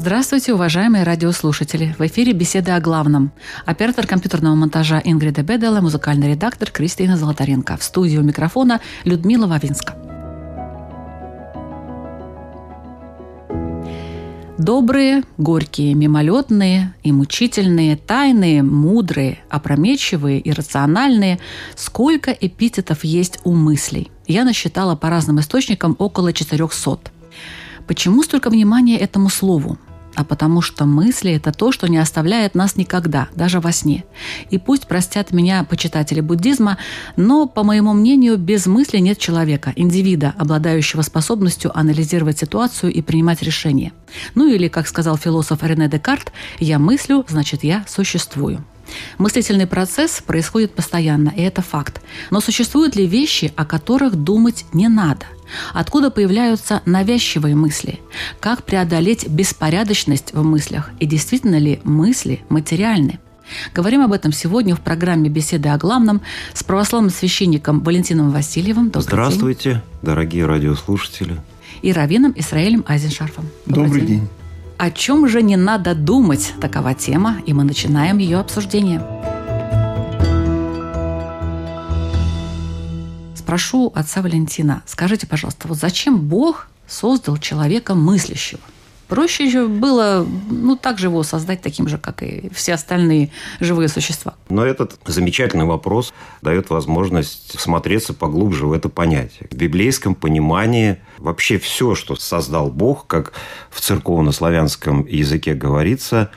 Здравствуйте, уважаемые радиослушатели! В эфире беседа о главном. Оператор компьютерного монтажа Ингрида Бедела, музыкальный редактор Кристина Золотаренко. В студию микрофона Людмила Вавинска. Добрые, горькие, мимолетные и мучительные, тайные, мудрые, опрометчивые и рациональные. Сколько эпитетов есть у мыслей? Я насчитала по разным источникам около 400. Почему столько внимания этому слову? А потому что мысли – это то, что не оставляет нас никогда, даже во сне. И пусть простят меня почитатели буддизма, но, по моему мнению, без мысли нет человека, индивида, обладающего способностью анализировать ситуацию и принимать решения. Ну или, как сказал философ Рене Декарт, «я мыслю, значит, я существую». Мыслительный процесс происходит постоянно, и это факт. Но существуют ли вещи, о которых думать не надо? Откуда появляются навязчивые мысли? Как преодолеть беспорядочность в мыслях? И действительно ли мысли материальны? Говорим об этом сегодня в программе «Беседы о главном» с православным священником Валентином Васильевым. Добрый Здравствуйте, день. дорогие радиослушатели. И раввином Исраилем Айзеншарфом. Добрый, Добрый день. день. О чем же не надо думать? Такова тема, и мы начинаем ее обсуждение. Спрошу отца Валентина, скажите, пожалуйста, вот зачем Бог создал человека мыслящего? Проще же было, ну, так же его создать таким же, как и все остальные живые существа. Но этот замечательный вопрос дает возможность смотреться поглубже в это понятие. В библейском понимании вообще все, что создал Бог, как в церковно-славянском языке говорится,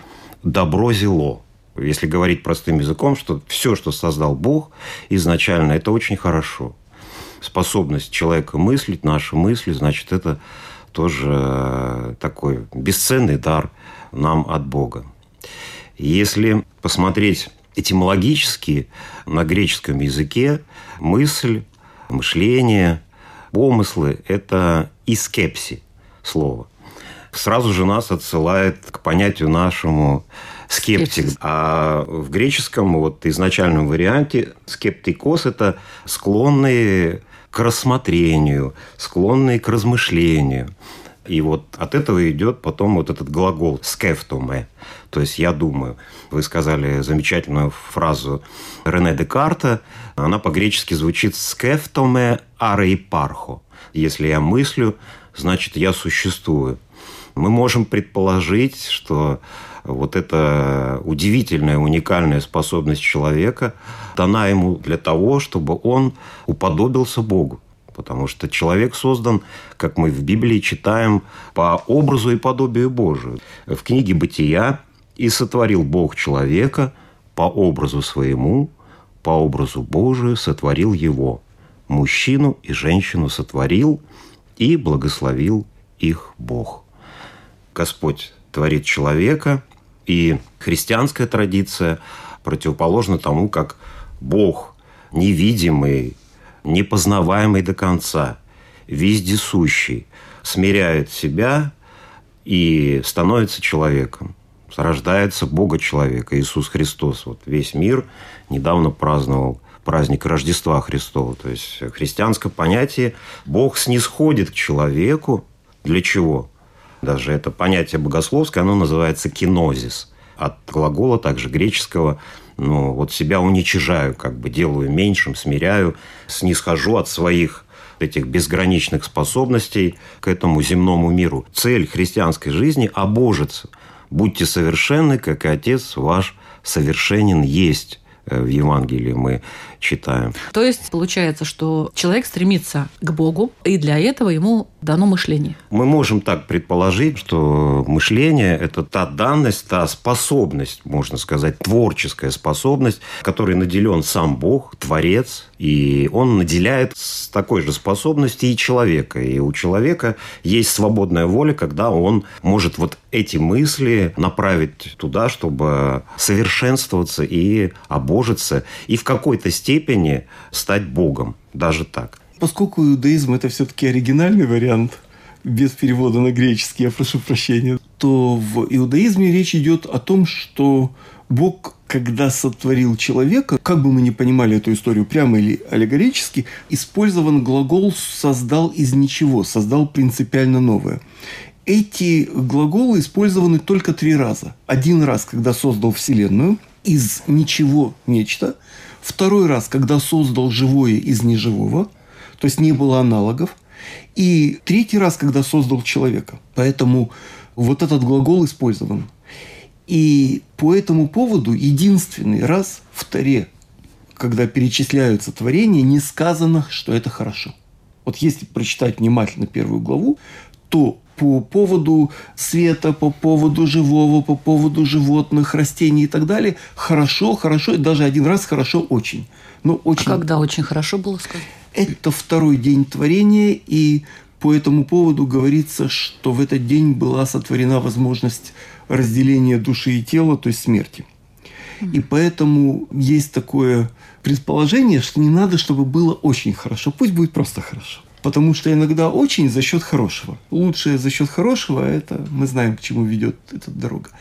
добро зело. Если говорить простым языком, что все, что создал Бог изначально, это очень хорошо. Способность человека мыслить, наши мысли, значит, это тоже такой бесценный дар нам от Бога. Если посмотреть этимологически на греческом языке, мысль, мышление, помыслы – это искепси слово. Сразу же нас отсылает к понятию нашему скептик. А в греческом вот изначальном варианте скептикос – это склонные к рассмотрению, склонные к размышлению. И вот от этого идет потом вот этот глагол «скефтуме», то есть «я думаю». Вы сказали замечательную фразу Рене Декарта. Она по-гречески звучит «скефтуме аре пархо». Если я мыслю, значит, я существую. Мы можем предположить, что вот эта удивительная, уникальная способность человека дана ему для того, чтобы он уподобился Богу. Потому что человек создан, как мы в Библии читаем, по образу и подобию Божию. В книге «Бытия» «И сотворил Бог человека по образу своему, по образу Божию сотворил его. Мужчину и женщину сотворил, и благословил их Бог». Господь творит человека, и христианская традиция противоположна тому, как Бог невидимый, непознаваемый до конца, вездесущий, смиряет себя и становится человеком. Рождается Бога человека, Иисус Христос. Вот весь мир недавно праздновал праздник Рождества Христова. То есть христианское понятие Бог снисходит к человеку. Для чего? Даже это понятие богословское, оно называется кинозис. От глагола также греческого ну, вот себя уничижаю, как бы делаю меньшим, смиряю, снисхожу от своих этих безграничных способностей к этому земному миру. Цель христианской жизни – обожиться. Будьте совершенны, как и Отец ваш совершенен есть э, в Евангелии мы читаем. То есть получается, что человек стремится к Богу, и для этого ему дано мышление? Мы можем так предположить, что мышление – это та данность, та способность, можно сказать, творческая способность, которой наделен сам Бог, Творец, и он наделяет с такой же способностью и человека. И у человека есть свободная воля, когда он может вот эти мысли направить туда, чтобы совершенствоваться и обожиться, и в какой-то степени стать Богом. Даже так. Поскольку иудаизм – это все-таки оригинальный вариант, без перевода на греческий, я прошу прощения, то в иудаизме речь идет о том, что Бог, когда сотворил человека, как бы мы ни понимали эту историю прямо или аллегорически, использован глагол «создал из ничего», «создал принципиально новое». Эти глаголы использованы только три раза. Один раз, когда создал Вселенную, из ничего нечто. Второй раз, когда создал живое из неживого – то есть не было аналогов. И третий раз, когда создал человека. Поэтому вот этот глагол использован. И по этому поводу единственный раз в Таре, когда перечисляются творения, не сказано, что это хорошо. Вот если прочитать внимательно первую главу, то по поводу света, по поводу живого, по поводу животных, растений и так далее, хорошо, хорошо, и даже один раз хорошо очень. Но очень... А когда очень хорошо было сказано? Это второй день творения, и по этому поводу говорится, что в этот день была сотворена возможность разделения души и тела, то есть смерти. И поэтому есть такое предположение, что не надо, чтобы было очень хорошо. Пусть будет просто хорошо. Потому что иногда очень за счет хорошего. Лучшее за счет хорошего, это мы знаем, к чему ведет эта дорога.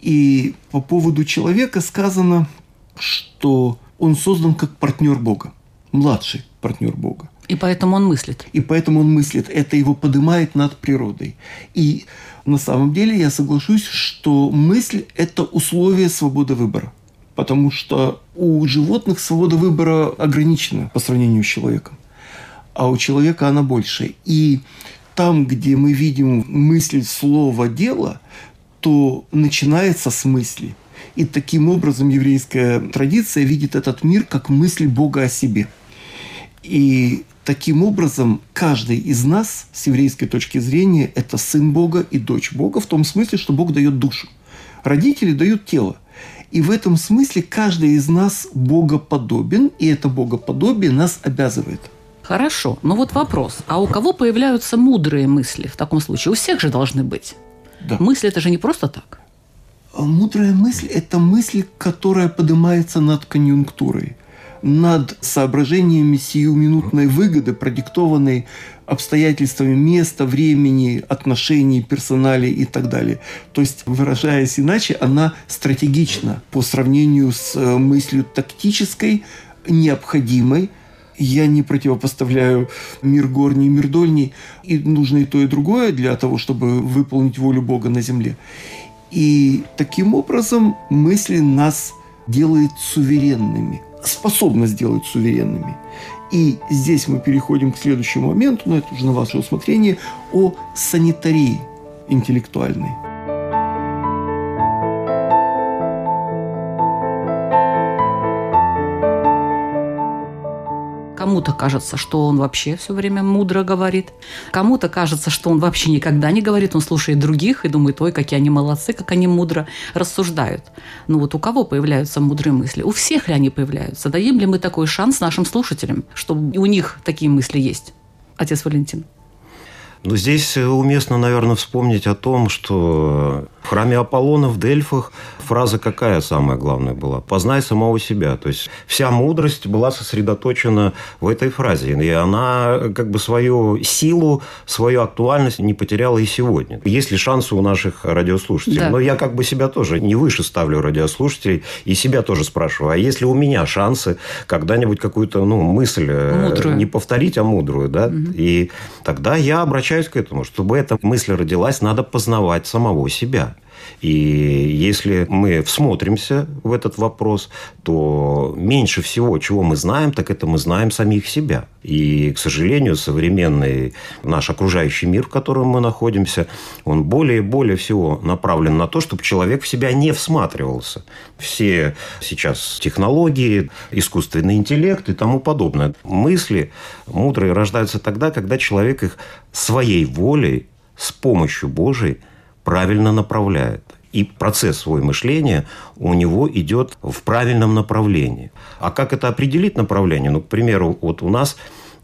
И по поводу человека сказано, что он создан как партнер Бога младший партнер Бога. И поэтому он мыслит. И поэтому он мыслит. Это его поднимает над природой. И на самом деле я соглашусь, что мысль – это условие свободы выбора. Потому что у животных свобода выбора ограничена по сравнению с человеком. А у человека она больше. И там, где мы видим мысль, слово, дело, то начинается с мысли. И таким образом еврейская традиция видит этот мир как мысль Бога о себе – и таким образом каждый из нас с еврейской точки зрения – это сын Бога и дочь Бога в том смысле, что Бог дает душу. Родители дают тело. И в этом смысле каждый из нас богоподобен, и это богоподобие нас обязывает. Хорошо, но вот вопрос. А у кого появляются мудрые мысли в таком случае? У всех же должны быть. Да. Мысли – это же не просто так. А мудрая мысль – это мысль, которая поднимается над конъюнктурой – над соображениями сиюминутной выгоды, продиктованной обстоятельствами места, времени, отношений, персоналей и так далее. То есть, выражаясь иначе, она стратегична по сравнению с э, мыслью тактической, необходимой, я не противопоставляю мир горний и мир дольний, и нужно и то, и другое для того, чтобы выполнить волю Бога на земле. И таким образом мысли нас делает суверенными способна сделать суверенными. И здесь мы переходим к следующему моменту, но это уже на ваше усмотрение, о санитарии интеллектуальной. Кому-то кажется, что он вообще все время мудро говорит. Кому-то кажется, что он вообще никогда не говорит. Он слушает других и думает, ой, какие они молодцы, как они мудро рассуждают. Ну вот у кого появляются мудрые мысли? У всех ли они появляются? Даем ли мы такой шанс нашим слушателям, что у них такие мысли есть? Отец Валентин. Но здесь уместно, наверное, вспомнить о том, что в храме Аполлона в Дельфах фраза какая самая главная была? «Познай самого себя». То есть вся мудрость была сосредоточена в этой фразе. И она как бы свою силу, свою актуальность не потеряла и сегодня. Есть ли шансы у наших радиослушателей? Да. Но я как бы себя тоже не выше ставлю радиослушателей и себя тоже спрашиваю, а есть ли у меня шансы когда-нибудь какую-то ну, мысль э, мудрую. не повторить, а мудрую? Да? Угу. И тогда я обращаюсь к этому. Чтобы эта мысль родилась, надо познавать самого себя. И если мы всмотримся в этот вопрос, то меньше всего, чего мы знаем, так это мы знаем самих себя. И, к сожалению, современный наш окружающий мир, в котором мы находимся, он более и более всего направлен на то, чтобы человек в себя не всматривался. Все сейчас технологии, искусственный интеллект и тому подобное. Мысли мудрые рождаются тогда, когда человек их своей волей, с помощью Божией правильно направляет. И процесс свой мышления у него идет в правильном направлении. А как это определить направление? Ну, к примеру, вот у нас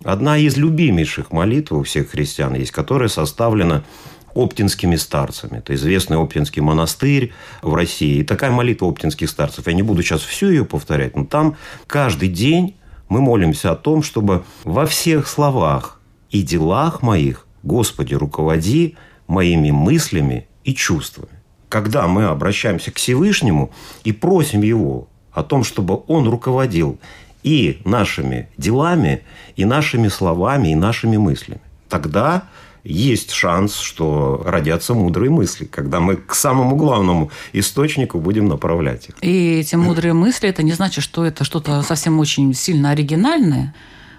одна из любимейших молитв у всех христиан есть, которая составлена оптинскими старцами. Это известный Оптинский монастырь в России. И такая молитва оптинских старцев. Я не буду сейчас всю ее повторять, но там каждый день мы молимся о том, чтобы во всех словах и делах моих, Господи, руководи моими мыслями и чувствами. Когда мы обращаемся к Всевышнему и просим Его о том, чтобы Он руководил и нашими делами, и нашими словами, и нашими мыслями, тогда есть шанс, что родятся мудрые мысли, когда мы к самому главному источнику будем направлять их. И эти мудрые мысли, это не значит, что это что-то совсем очень сильно оригинальное,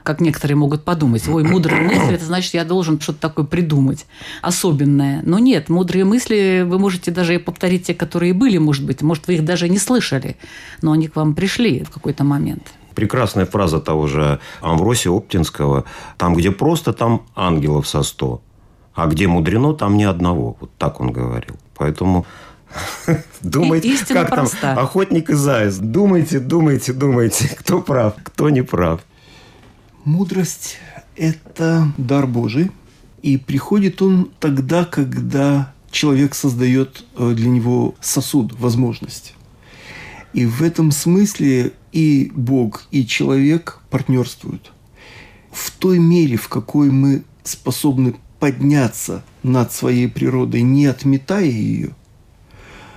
как некоторые могут подумать. Ой, мудрые мысли, это значит, я должен что-то такое придумать особенное. Но нет, мудрые мысли вы можете даже и повторить те, которые были, может быть. Может, вы их даже не слышали, но они к вам пришли в какой-то момент. Прекрасная фраза того же Амвросия Оптинского. Там, где просто, там ангелов со сто. А где мудрено, там ни одного. Вот так он говорил. Поэтому Думайте, как проста. там, охотник и заяц. Думайте, думайте, думайте, кто прав, кто не прав. Мудрость – это дар Божий, и приходит он тогда, когда человек создает э, для него сосуд, возможность. И в этом смысле и Бог, и человек партнерствуют. В той мере, в какой мы способны подняться над своей природой, не отметая ее,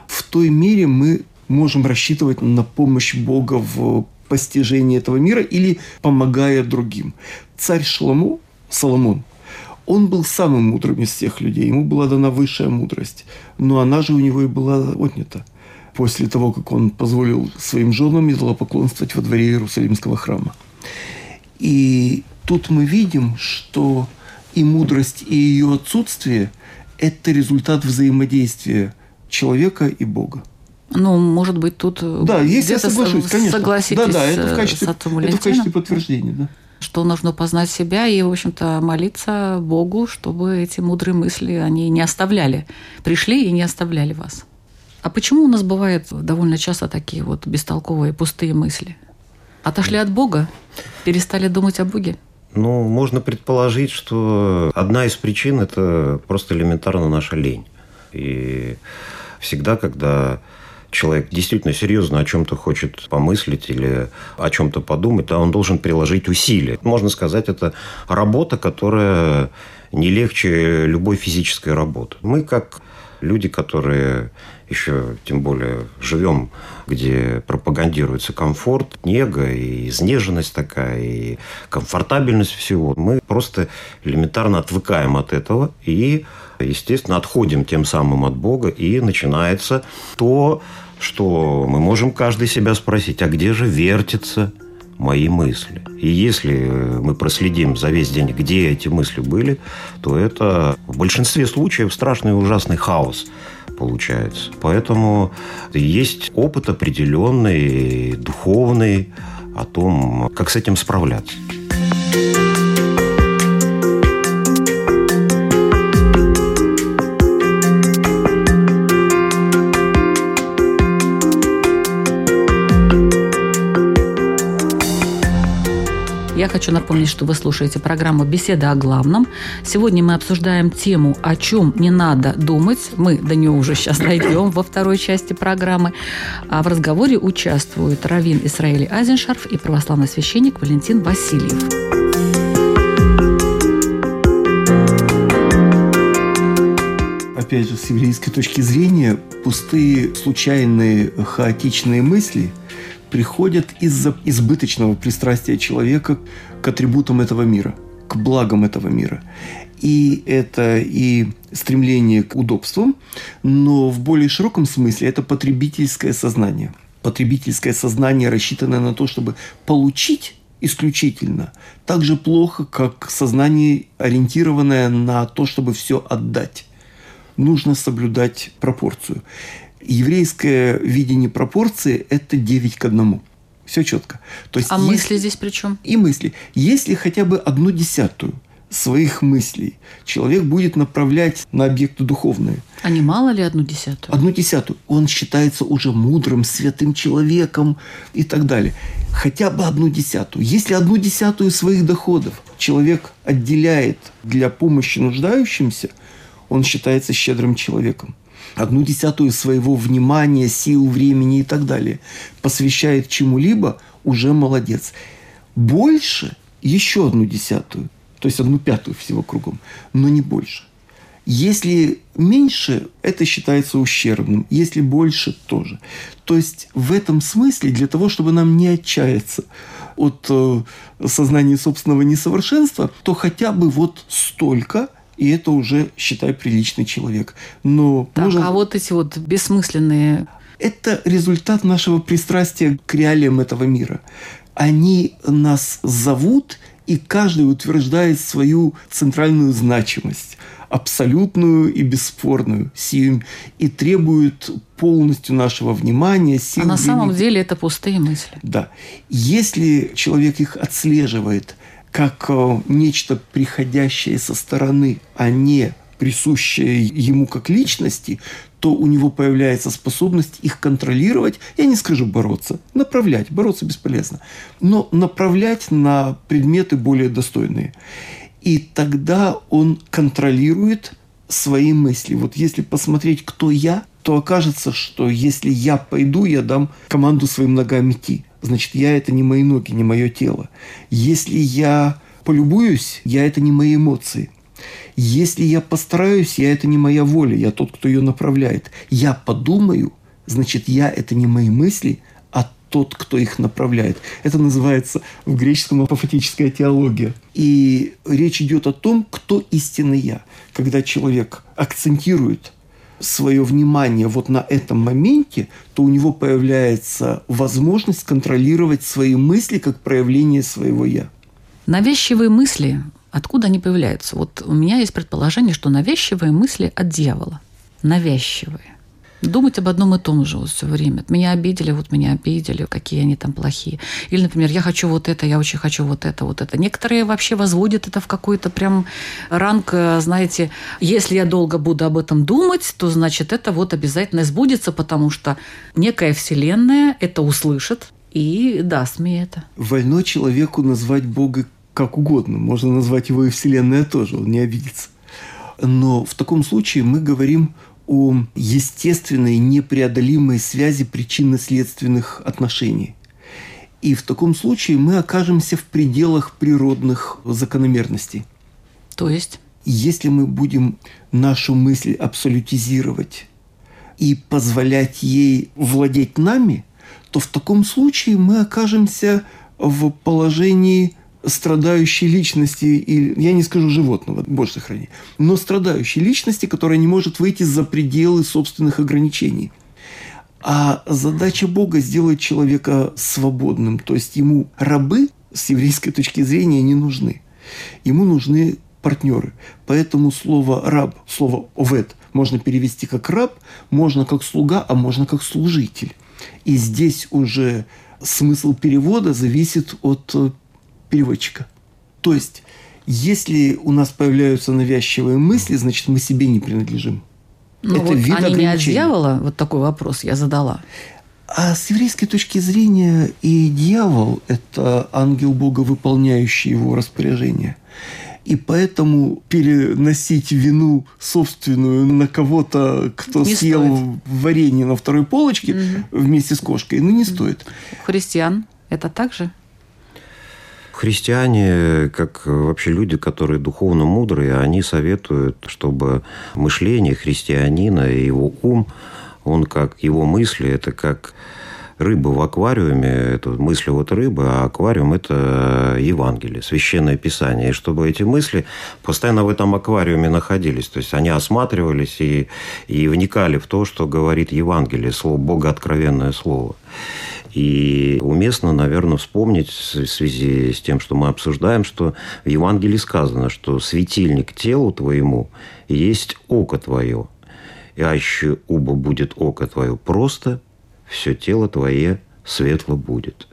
в той мере мы можем рассчитывать на помощь Бога в постижения этого мира или помогая другим. Царь Шаламу, Соломон, он был самым мудрым из всех людей. Ему была дана высшая мудрость. Но она же у него и была отнята после того, как он позволил своим женам идолопоклонствовать во дворе Иерусалимского храма. И тут мы видим, что и мудрость, и ее отсутствие – это результат взаимодействия человека и Бога. Ну, может быть, тут да, если я соглашусь, конечно. согласитесь да, да, это в качестве, это в качестве подтверждения, да. Что нужно познать себя и, в общем-то, молиться Богу, чтобы эти мудрые мысли, они не оставляли, пришли и не оставляли вас. А почему у нас бывают довольно часто такие вот бестолковые, пустые мысли? Отошли от Бога? Перестали думать о Боге? Ну, можно предположить, что одна из причин – это просто элементарно наша лень. И всегда, когда человек действительно серьезно о чем-то хочет помыслить или о чем-то подумать, да, он должен приложить усилия. Можно сказать, это работа, которая не легче любой физической работы. Мы как люди, которые еще тем более живем, где пропагандируется комфорт, нега и изнеженность такая, и комфортабельность всего. Мы просто элементарно отвыкаем от этого и естественно, отходим тем самым от Бога, и начинается то, что мы можем каждый себя спросить, а где же вертятся мои мысли? И если мы проследим за весь день, где эти мысли были, то это в большинстве случаев страшный и ужасный хаос получается. Поэтому есть опыт определенный, духовный о том, как с этим справляться. Хочу напомнить, что вы слушаете программу «Беседа о главном». Сегодня мы обсуждаем тему «О чем не надо думать». Мы до нее уже сейчас дойдем во второй части программы. А в разговоре участвуют Равин Исраиль Азеншарф и православный священник Валентин Васильев. Опять же, с еврейской точки зрения, пустые, случайные, хаотичные мысли – приходят из-за избыточного пристрастия человека к атрибутам этого мира. к благам этого мира. И это и стремление к удобствам, но в более широком смысле это потребительское сознание. Потребительское сознание, рассчитанное на то, чтобы получить исключительно, так же плохо, как сознание, ориентированное на то, чтобы все отдать. Нужно соблюдать пропорцию. Еврейское видение пропорции – это 9 к 1. Все четко. То есть, а если... мысли здесь при чем? И мысли. Если хотя бы одну десятую своих мыслей человек будет направлять на объекты духовные. А не мало ли одну десятую? Одну десятую. Он считается уже мудрым, святым человеком и так далее. Хотя бы одну десятую. Если одну десятую своих доходов человек отделяет для помощи нуждающимся, он считается щедрым человеком одну десятую своего внимания, сил, времени и так далее посвящает чему-либо, уже молодец. Больше еще одну десятую, то есть одну пятую всего кругом, но не больше. Если меньше, это считается ущербным. Если больше, тоже. То есть в этом смысле, для того, чтобы нам не отчаяться от э, сознания собственного несовершенства, то хотя бы вот столько – и это уже, считай, приличный человек. Но так, можно... а вот эти вот бессмысленные... Это результат нашего пристрастия к реалиям этого мира. Они нас зовут, и каждый утверждает свою центральную значимость абсолютную и бесспорную сию и требуют полностью нашего внимания, сил. А на самом деле это пустые мысли. Да. Если человек их отслеживает – как нечто приходящее со стороны, а не присущее ему как личности, то у него появляется способность их контролировать, я не скажу бороться, направлять, бороться бесполезно, но направлять на предметы более достойные. И тогда он контролирует свои мысли. Вот если посмотреть, кто я, то окажется, что если я пойду, я дам команду своим ногам идти значит, я – это не мои ноги, не мое тело. Если я полюбуюсь, я – это не мои эмоции. Если я постараюсь, я – это не моя воля, я тот, кто ее направляет. Я подумаю, значит, я – это не мои мысли, а тот, кто их направляет. Это называется в греческом апофатическая теология. И речь идет о том, кто истинный я. Когда человек акцентирует свое внимание вот на этом моменте, то у него появляется возможность контролировать свои мысли как проявление своего «я». Навязчивые мысли, откуда они появляются? Вот у меня есть предположение, что навязчивые мысли от дьявола. Навязчивые думать об одном и том же вот все время. Меня обидели, вот меня обидели, какие они там плохие. Или, например, я хочу вот это, я очень хочу вот это, вот это. Некоторые вообще возводят это в какой-то прям ранг, э, знаете, если я долго буду об этом думать, то значит это вот обязательно сбудется, потому что некая вселенная это услышит и даст мне это. Вольно человеку назвать Бога как угодно. Можно назвать его и вселенная тоже, он не обидится. Но в таком случае мы говорим о естественной непреодолимой связи причинно-следственных отношений. И в таком случае мы окажемся в пределах природных закономерностей. То есть? Если мы будем нашу мысль абсолютизировать и позволять ей владеть нами, то в таком случае мы окажемся в положении страдающей личности, или, я не скажу животного, больше сохрани, но страдающей личности, которая не может выйти за пределы собственных ограничений. А задача Бога сделать человека свободным, то есть ему рабы с еврейской точки зрения не нужны. Ему нужны партнеры. Поэтому слово «раб», слово «овет» можно перевести как «раб», можно как «слуга», а можно как «служитель». И здесь уже смысл перевода зависит от переводчика. То есть, если у нас появляются навязчивые мысли, значит, мы себе не принадлежим. Ну Это вот вид они не от дьявола? Вот такой вопрос я задала. А с еврейской точки зрения и дьявол – это ангел Бога, выполняющий его распоряжение. И поэтому переносить вину собственную на кого-то, кто не съел стоит. варенье на второй полочке угу. вместе с кошкой, ну не стоит. христиан это так же? Христиане, как вообще люди, которые духовно мудрые, они советуют, чтобы мышление христианина и его ум, он как его мысли, это как рыба в аквариуме, это мысли вот рыбы, а аквариум – это Евангелие, Священное Писание. И чтобы эти мысли постоянно в этом аквариуме находились. То есть они осматривались и, и вникали в то, что говорит Евангелие, слово Бога, откровенное слово. И уместно, наверное, вспомнить в связи с тем, что мы обсуждаем, что в Евангелии сказано, что светильник телу твоему есть око твое. И аще уба будет око твое просто, все тело твое светло будет.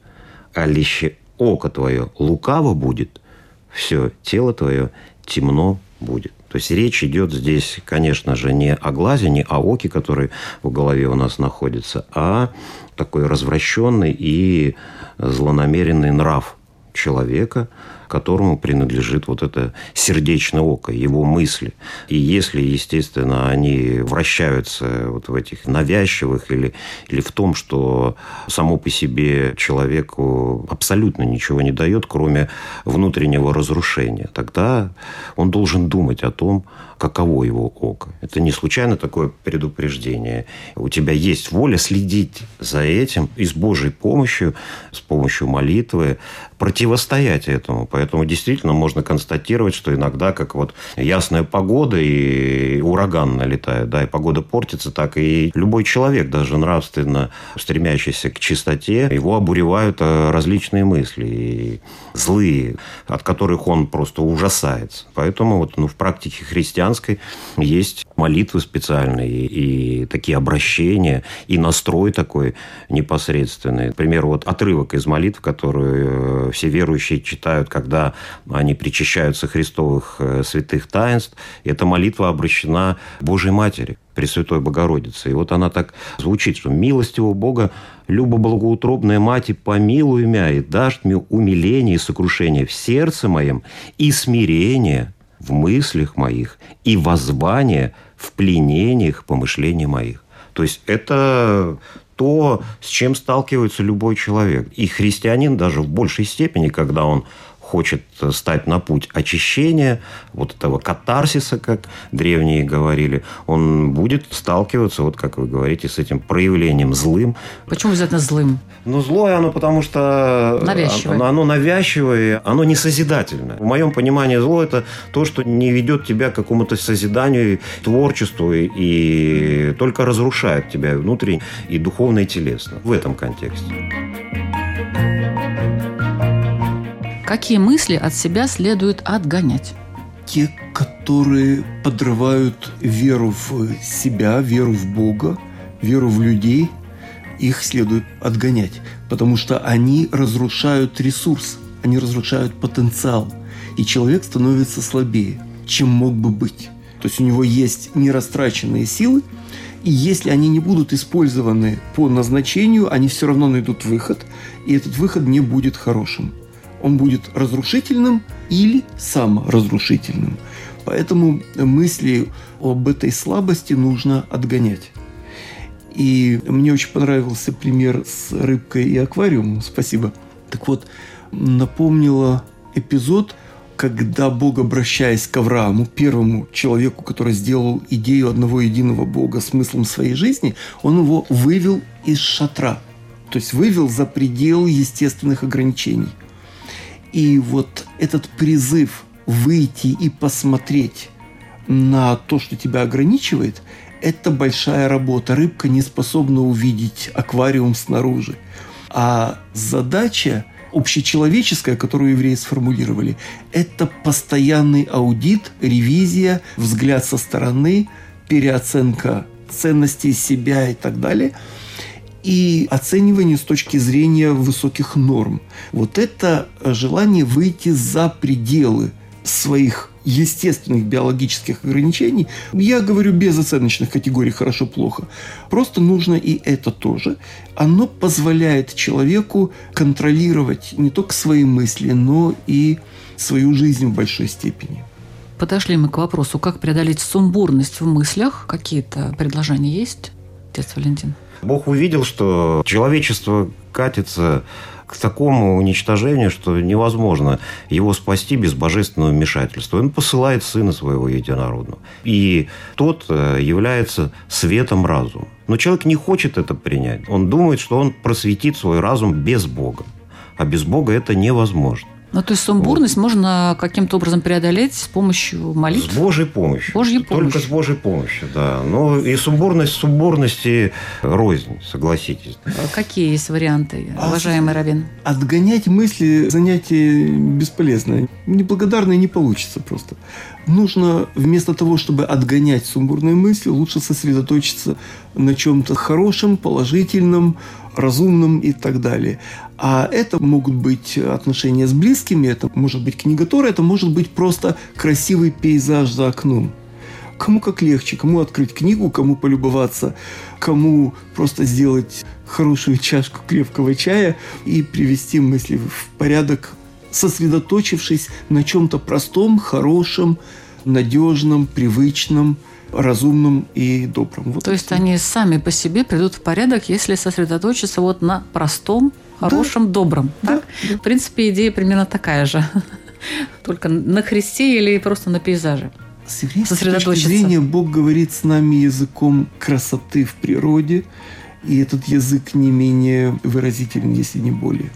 А лище око твое лукаво будет, все тело твое темно будет. То есть речь идет здесь, конечно же, не о глазе, не о оке, который в голове у нас находится, а такой развращенный и злонамеренный нрав человека, которому принадлежит вот это сердечное око, его мысли. И если, естественно, они вращаются вот в этих навязчивых или, или в том, что само по себе человеку абсолютно ничего не дает, кроме внутреннего разрушения, тогда он должен думать о том, каково его око. Это не случайно такое предупреждение. У тебя есть воля следить за этим и с Божьей помощью, с помощью молитвы противостоять этому. Поэтому действительно можно констатировать, что иногда, как вот ясная погода и ураган налетает, да, и погода портится, так и любой человек, даже нравственно стремящийся к чистоте, его обуревают э, различные мысли, и злые, от которых он просто ужасается. Поэтому вот, ну, в практике христианской есть молитвы специальные и такие обращения, и настрой такой непосредственный. Например, вот отрывок из молитв, которую э, все верующие читают, когда они причащаются христовых э, святых таинств. Эта молитва обращена Божьей Матери, Пресвятой Богородице. И вот она так звучит, что «Милостивого Бога, любо благоутробная Мать, помилуй мя, и дашь мне умиление и сокрушение в сердце моем, и смирение в мыслях моих, и воззвание в пленениях помышлений моих». То есть это то, с чем сталкивается любой человек. И христианин даже в большей степени, когда он хочет стать на путь очищения, вот этого катарсиса, как древние говорили, он будет сталкиваться, вот как вы говорите, с этим проявлением злым. Почему обязательно злым? Ну, злое оно, потому что навязчивое. Оно, оно навязчивое, оно не созидательное. В моем понимании зло – это то, что не ведет тебя к какому-то созиданию, творчеству и только разрушает тебя внутренне и духовно, и телесно. В этом контексте. Какие мысли от себя следует отгонять? Те, которые подрывают веру в себя, веру в Бога, веру в людей, их следует отгонять, потому что они разрушают ресурс, они разрушают потенциал, и человек становится слабее, чем мог бы быть. То есть у него есть нерастраченные силы, и если они не будут использованы по назначению, они все равно найдут выход, и этот выход не будет хорошим он будет разрушительным или саморазрушительным. Поэтому мысли об этой слабости нужно отгонять. И мне очень понравился пример с рыбкой и аквариумом. Спасибо. Так вот, напомнила эпизод, когда Бог, обращаясь к Аврааму, первому человеку, который сделал идею одного единого Бога смыслом своей жизни, он его вывел из шатра. То есть вывел за предел естественных ограничений – и вот этот призыв выйти и посмотреть на то, что тебя ограничивает, это большая работа. Рыбка не способна увидеть аквариум снаружи. А задача общечеловеческая, которую евреи сформулировали, это постоянный аудит, ревизия, взгляд со стороны, переоценка ценностей себя и так далее – и оценивание с точки зрения высоких норм. Вот это желание выйти за пределы своих естественных биологических ограничений, я говорю без оценочных категорий хорошо-плохо. Просто нужно и это тоже. Оно позволяет человеку контролировать не только свои мысли, но и свою жизнь в большой степени. Подошли мы к вопросу, как преодолеть сумбурность в мыслях. Какие-то предложения есть, отец Валентин? Бог увидел, что человечество катится к такому уничтожению, что невозможно его спасти без божественного вмешательства. Он посылает Сына Своего Единородного. И тот э, является светом разума. Но человек не хочет это принять. Он думает, что он просветит свой разум без Бога. А без Бога это невозможно. Ну, то есть сумбурность можно каким-то образом преодолеть с помощью молитв? С Божьей помощью. Божьей Только помощью. с Божьей помощью, да. Но и сумбурность сумбурности рознь, согласитесь. Какие есть варианты, А уважаемый Равин? Отгонять мысли – занятие бесполезное. Неблагодарно и не получится просто. Нужно вместо того, чтобы отгонять сумбурные мысли, лучше сосредоточиться на чем-то хорошем, положительном, разумном и так далее. А это могут быть отношения с близкими, это может быть книга Тора, это может быть просто красивый пейзаж за окном. Кому как легче, кому открыть книгу, кому полюбоваться, кому просто сделать хорошую чашку крепкого чая и привести мысли в порядок, сосредоточившись на чем-то простом, хорошем, надежном, привычном, разумном и добром. Вот То есть они сами по себе придут в порядок, если сосредоточиться вот на простом, хорошем, добром. Да, так? В принципе, идея примерно такая же. Только на Христе или просто на пейзаже. С еврейской точки зрения Бог говорит с нами языком красоты в природе, и этот язык не менее выразителен, если не более.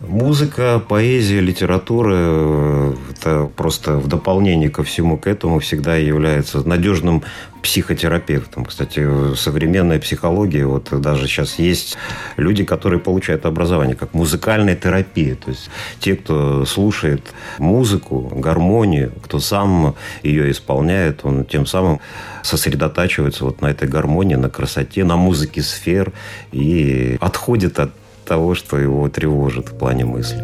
Музыка, поэзия, литература э, – это просто в дополнение ко всему к этому всегда является надежным психотерапевтом. Кстати, современная психология, вот даже сейчас есть люди, которые получают образование как музыкальная терапия. То есть те, кто слушает музыку, гармонию, кто сам ее исполняет, он тем самым сосредотачивается вот на этой гармонии, на красоте, на музыке сфер и отходит от того, что его тревожит в плане мысли.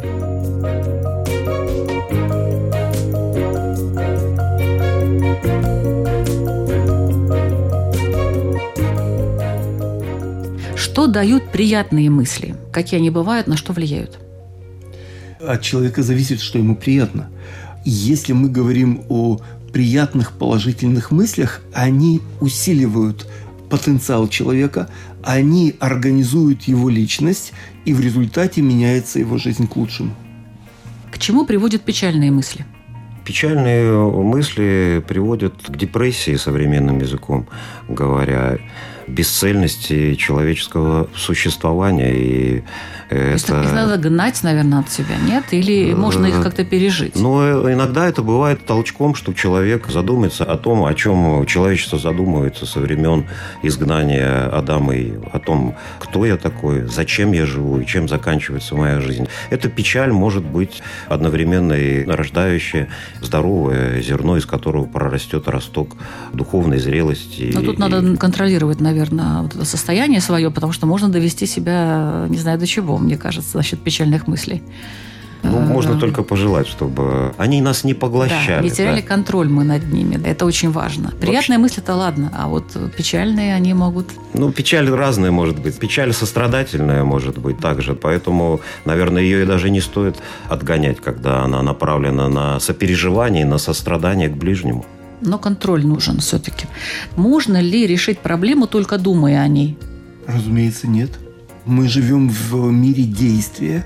Что дают приятные мысли? Какие они бывают, на что влияют? От человека зависит, что ему приятно. Если мы говорим о приятных положительных мыслях, они усиливают потенциал человека, они организуют его личность, и в результате меняется его жизнь к лучшему. К чему приводят печальные мысли? Печальные мысли приводят к депрессии, современным языком говоря, бесцельности человеческого существования. И То есть их надо гнать, наверное, от себя, нет? Или можно их как-то пережить? Но иногда это бывает толчком, что человек задумается о том, о чем человечество задумывается со времен изгнания Адама и Евы. О том, кто я такой, зачем я живу и чем заканчивается моя жизнь. Эта печаль может быть одновременно и рождающая здоровое зерно, из которого прорастет росток духовной зрелости. Но тут И- надо контролировать, наверное, вот это состояние свое, потому что можно довести себя, не знаю до чего, мне кажется, насчет печальных мыслей. Ну, А, можно только пожелать, чтобы они нас не Да, поглощали. не теряли да. контроль мы над ними. Это очень важно. Приятные мысли-то ладно, а вот печальные они могут... Ну, печаль разная может быть. Печаль сострадательная может быть также. Поэтому, наверное, ее и даже не стоит отгонять, когда она направлена на сопереживание, на сострадание к ближнему. Но контроль нужен все-таки. Можно ли решить проблему, только думая о ней? Разумеется, нет. Мы живем в мире действия,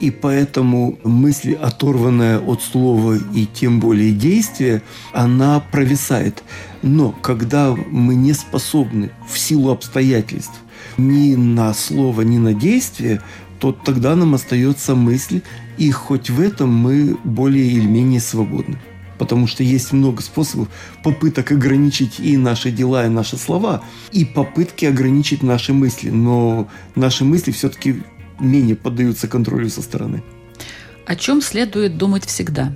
и поэтому мысль, оторванная от слова и тем более действия, она провисает. Но когда мы не способны в силу обстоятельств ни на слово, ни на действие, то тогда нам остается мысль, и хоть в этом мы более или менее свободны. Потому что есть много способов попыток ограничить и наши дела, и наши слова, и попытки ограничить наши мысли. Но наши мысли все-таки менее поддаются контролю со стороны. О чем следует думать всегда?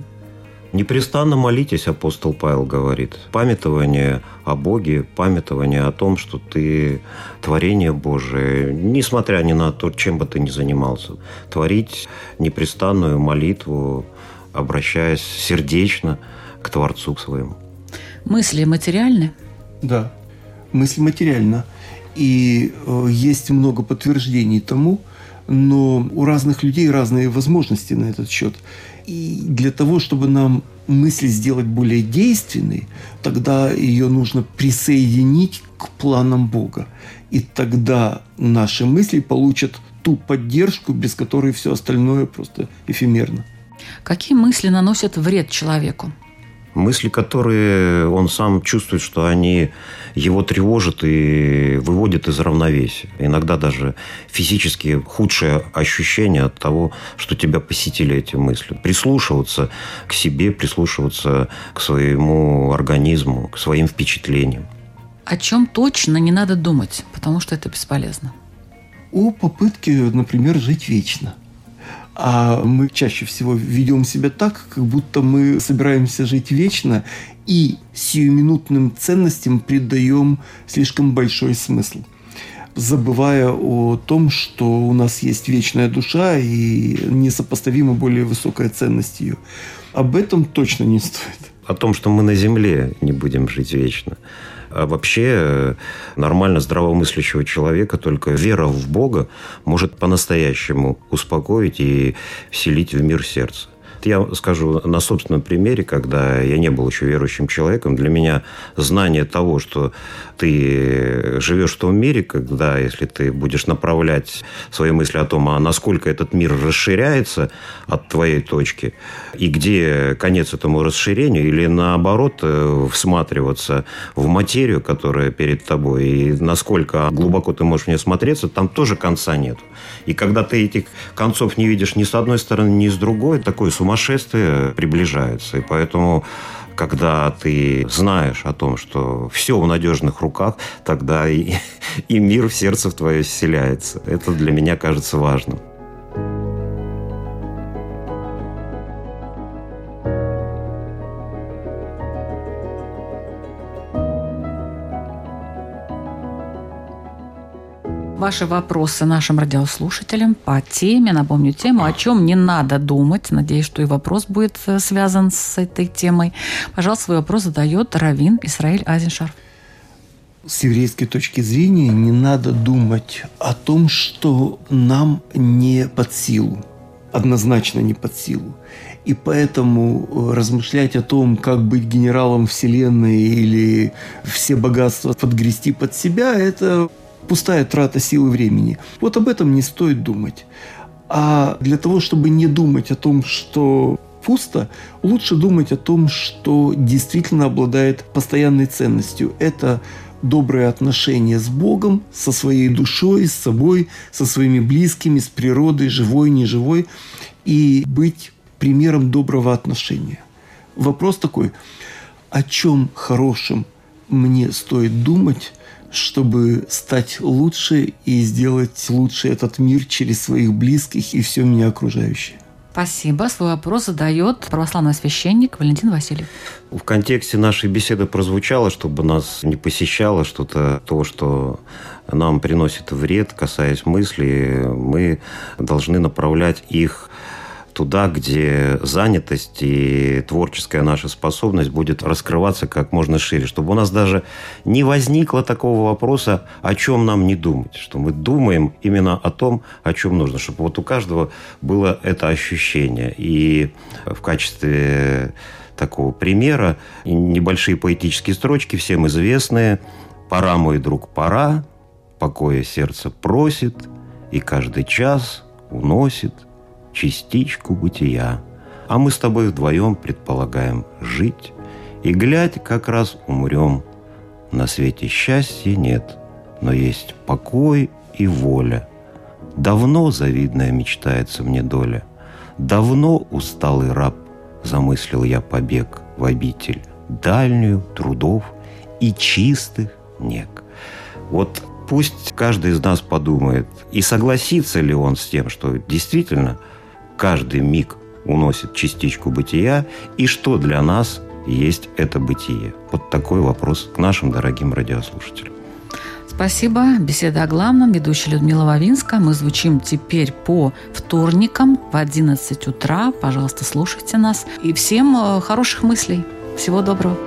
Непрестанно молитесь, апостол Павел говорит. Памятование о Боге, памятование о том, что ты творение Божие, несмотря ни на то, чем бы ты ни занимался. Творить непрестанную молитву, обращаясь сердечно к Творцу к своему. Мысли материальны? Да, мысль материальна. И э, есть много подтверждений тому, но у разных людей разные возможности на этот счет. И для того, чтобы нам мысль сделать более действенной, тогда ее нужно присоединить к планам Бога. И тогда наши мысли получат ту поддержку, без которой все остальное просто эфемерно. Какие мысли наносят вред человеку? Мысли, которые он сам чувствует, что они его тревожат и выводят из равновесия. Иногда даже физически худшее ощущение от того, что тебя посетили эти мысли. Прислушиваться к себе, прислушиваться к своему организму, к своим впечатлениям. О чем точно не надо думать, потому что это бесполезно. О попытке, например, жить вечно – а мы чаще всего ведем себя так, как будто мы собираемся жить вечно и сиюминутным ценностям придаем слишком большой смысл забывая о том, что у нас есть вечная душа и несопоставимо более высокая ценность ее. Об этом точно не стоит. О том, что мы на Земле не будем жить вечно. А вообще э, нормально здравомыслящего человека только вера в Бога может по-настоящему успокоить и вселить в мир сердце. Я скажу на собственном примере, когда я не был еще верующим человеком, для меня знание того, что ты живешь в том мире, когда, если ты будешь направлять свои мысли о том, а насколько этот мир расширяется от твоей точки, и где конец этому расширению, или наоборот, э, всматриваться в материю, которая перед тобой, и насколько глубоко ты можешь в нее смотреться, там тоже конца нет. И когда ты этих концов не видишь ни с одной стороны, ни с другой, такое сумасшествие приближается. И поэтому когда ты знаешь о том, что все в надежных руках, тогда и, и мир в сердце в твое вселяется. Это для меня кажется важным. Ваши вопросы нашим радиослушателям по теме. Напомню тему, о чем не надо думать. Надеюсь, что и вопрос будет э, связан с этой темой. Пожалуйста, свой вопрос задает Равин Исраиль Азиншарф. С еврейской точки зрения не надо думать о том, что нам не под силу. Однозначно не под силу. И поэтому э, размышлять о том, как быть генералом Вселенной или все богатства подгрести под себя, это пустая трата сил и времени. Вот об этом не стоит думать. А для того, чтобы не думать о том, что пусто, лучше думать о том, что действительно обладает постоянной ценностью. Это добрые отношения с Богом, со своей душой, с собой, со своими близкими, с природой, живой, неживой, и быть примером доброго отношения. Вопрос такой, о чем хорошем мне стоит думать, чтобы стать лучше и сделать лучше этот мир через своих близких и все меня окружающее. Спасибо. Свой вопрос задает православный священник Валентин Васильев. В контексте нашей беседы прозвучало, чтобы нас не посещало что-то, то, что нам приносит вред, касаясь мыслей, мы должны направлять их туда, где занятость и творческая наша способность будет раскрываться как можно шире, чтобы у нас даже не возникло такого вопроса, о чем нам не думать, что мы думаем именно о том, о чем нужно, чтобы вот у каждого было это ощущение. И в качестве такого примера небольшие поэтические строчки, всем известные. «Пора, мой друг, пора, покоя сердце просит, и каждый час уносит частичку бытия, а мы с тобой вдвоем предполагаем жить, и, глядь, как раз умрем. На свете счастья нет, но есть покой и воля. Давно завидная мечтается мне доля, давно усталый раб замыслил я побег в обитель дальнюю трудов и чистых нек. Вот пусть каждый из нас подумает, и согласится ли он с тем, что действительно – каждый миг уносит частичку бытия, и что для нас есть это бытие? Вот такой вопрос к нашим дорогим радиослушателям. Спасибо. Беседа о главном. Ведущая Людмила Вавинска. Мы звучим теперь по вторникам в 11 утра. Пожалуйста, слушайте нас. И всем э, хороших мыслей. Всего доброго.